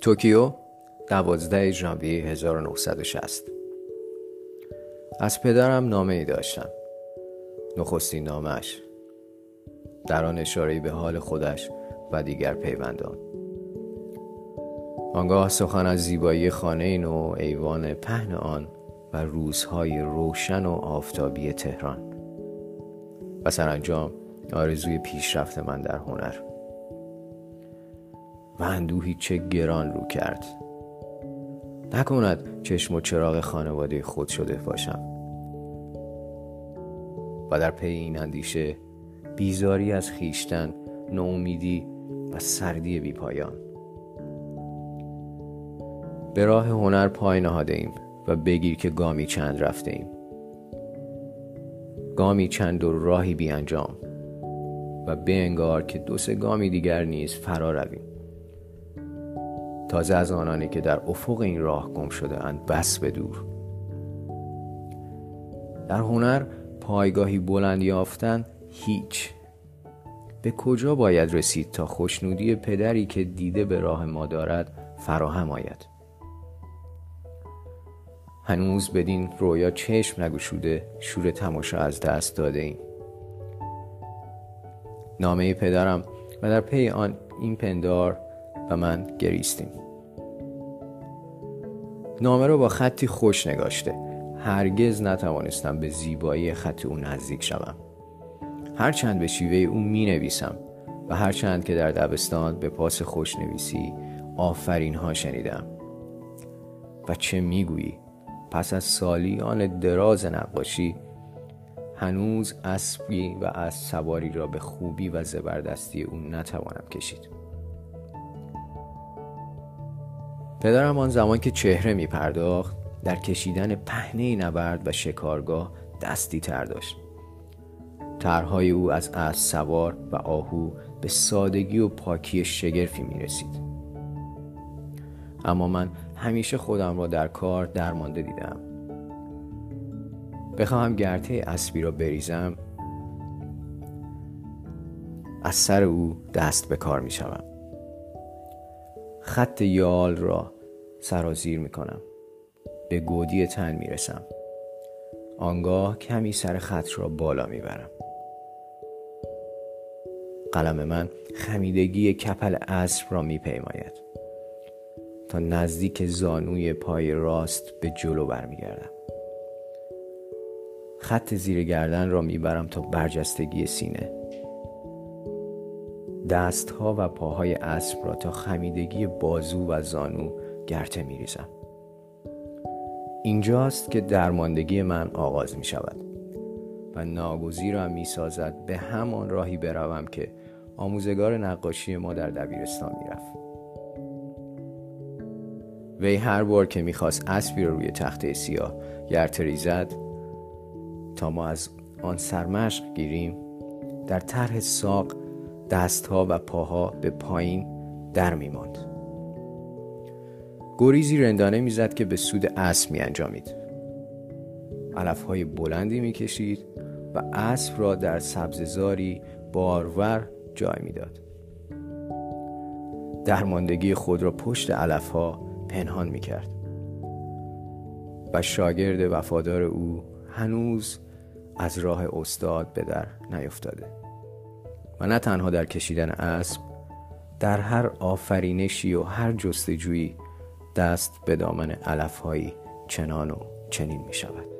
توکیو 12 ژانویه 1960 از پدرم نامه ای داشتم. نخستین نامش در آن اشاره به حال خودش و دیگر پیوندان. آنگاه سخن از زیبایی خانه نو ایوان پهن آن و روزهای روشن و آفتابی تهران. و سرانجام آرزوی پیشرفت من در هنر. و اندوهی چه گران رو کرد. نکند چشم و چراغ خانواده خود شده باشم. و در پی این اندیشه بیزاری از خیشتن نومیدی و سردی بی پایان. به راه هنر پای نهاده ایم و بگیر که گامی چند رفته ایم. گامی چند و راهی بی انجام و به انگار که دو سه گامی دیگر نیز فرا رویم. تازه از آنانی که در افق این راه گم شده اند بس به دور. در هنر پایگاهی بلند یافتن هیچ. به کجا باید رسید تا خوشنودی پدری که دیده به راه ما دارد فراهم آید؟ هنوز بدین رویا چشم نگشوده شور تماشا از دست داده ایم. نامه پدرم و در پی آن این پندار و من گریستیم. نامه را با خطی خوش نگاشته. هرگز نتوانستم به زیبایی خط او نزدیک شوم. هرچند به شیوه او می نویسم و هرچند که در دبستان به پاس خوش نویسی آفرین ها شنیدم. و چه می‌گویی؟ پس از سالیان دراز نقاشی هنوز اسبی و از سواری را به خوبی و زبردستی او نتوانم کشید. پدرم آن زمان که چهره می پرداخت در کشیدن پهنه نبرد و شکارگاه دستی تر داشت. طرحهای او از اسب سوار و آهو به سادگی و پاکی شگرفی می رسید اما من همیشه خودم را در کار درمانده دیدم. بخواهم گرته اسبی را بریزم از سر او دست به کار می شوم خط یال را سرازیر می کنم به گودی تن می رسم آنگاه کمی سر خط را بالا می برم قلم من خمیدگی کپل اسب را می پیماید تا نزدیک زانوی پای راست به جلو برمیگردم. خط زیر گردن را می‌برم تا برجستگی سینه. دستها و پاهای اسب را تا خمیدگی بازو و زانو گرته میریزم. اینجاست که درماندگی من آغاز می شود و ناگزیرم می سازد به همان راهی بروم که آموزگار نقاشی ما در دبیرستان می‌رفت. وی هر بار که می‌خواست اسبی رو روی تخته سیاه گرتری زد تا ما از آن سرمشق گیریم در طرح ساق دستها و پاها به پایین در میماند. گریزی رندانه می‌زد که به سود اسب می انجامید علفهای بلندی می‌کشید و اسب را در سبززاری بارور جای می‌داد. درماندگی خود را پشت علفها پنهان می کرد و شاگرد وفادار او هنوز از راه استاد به در نیفتاده. و نه تنها در کشیدن اسب در هر آفرینشی و هر جستجویی دست به دامن علفهایی چنان و چنین می شود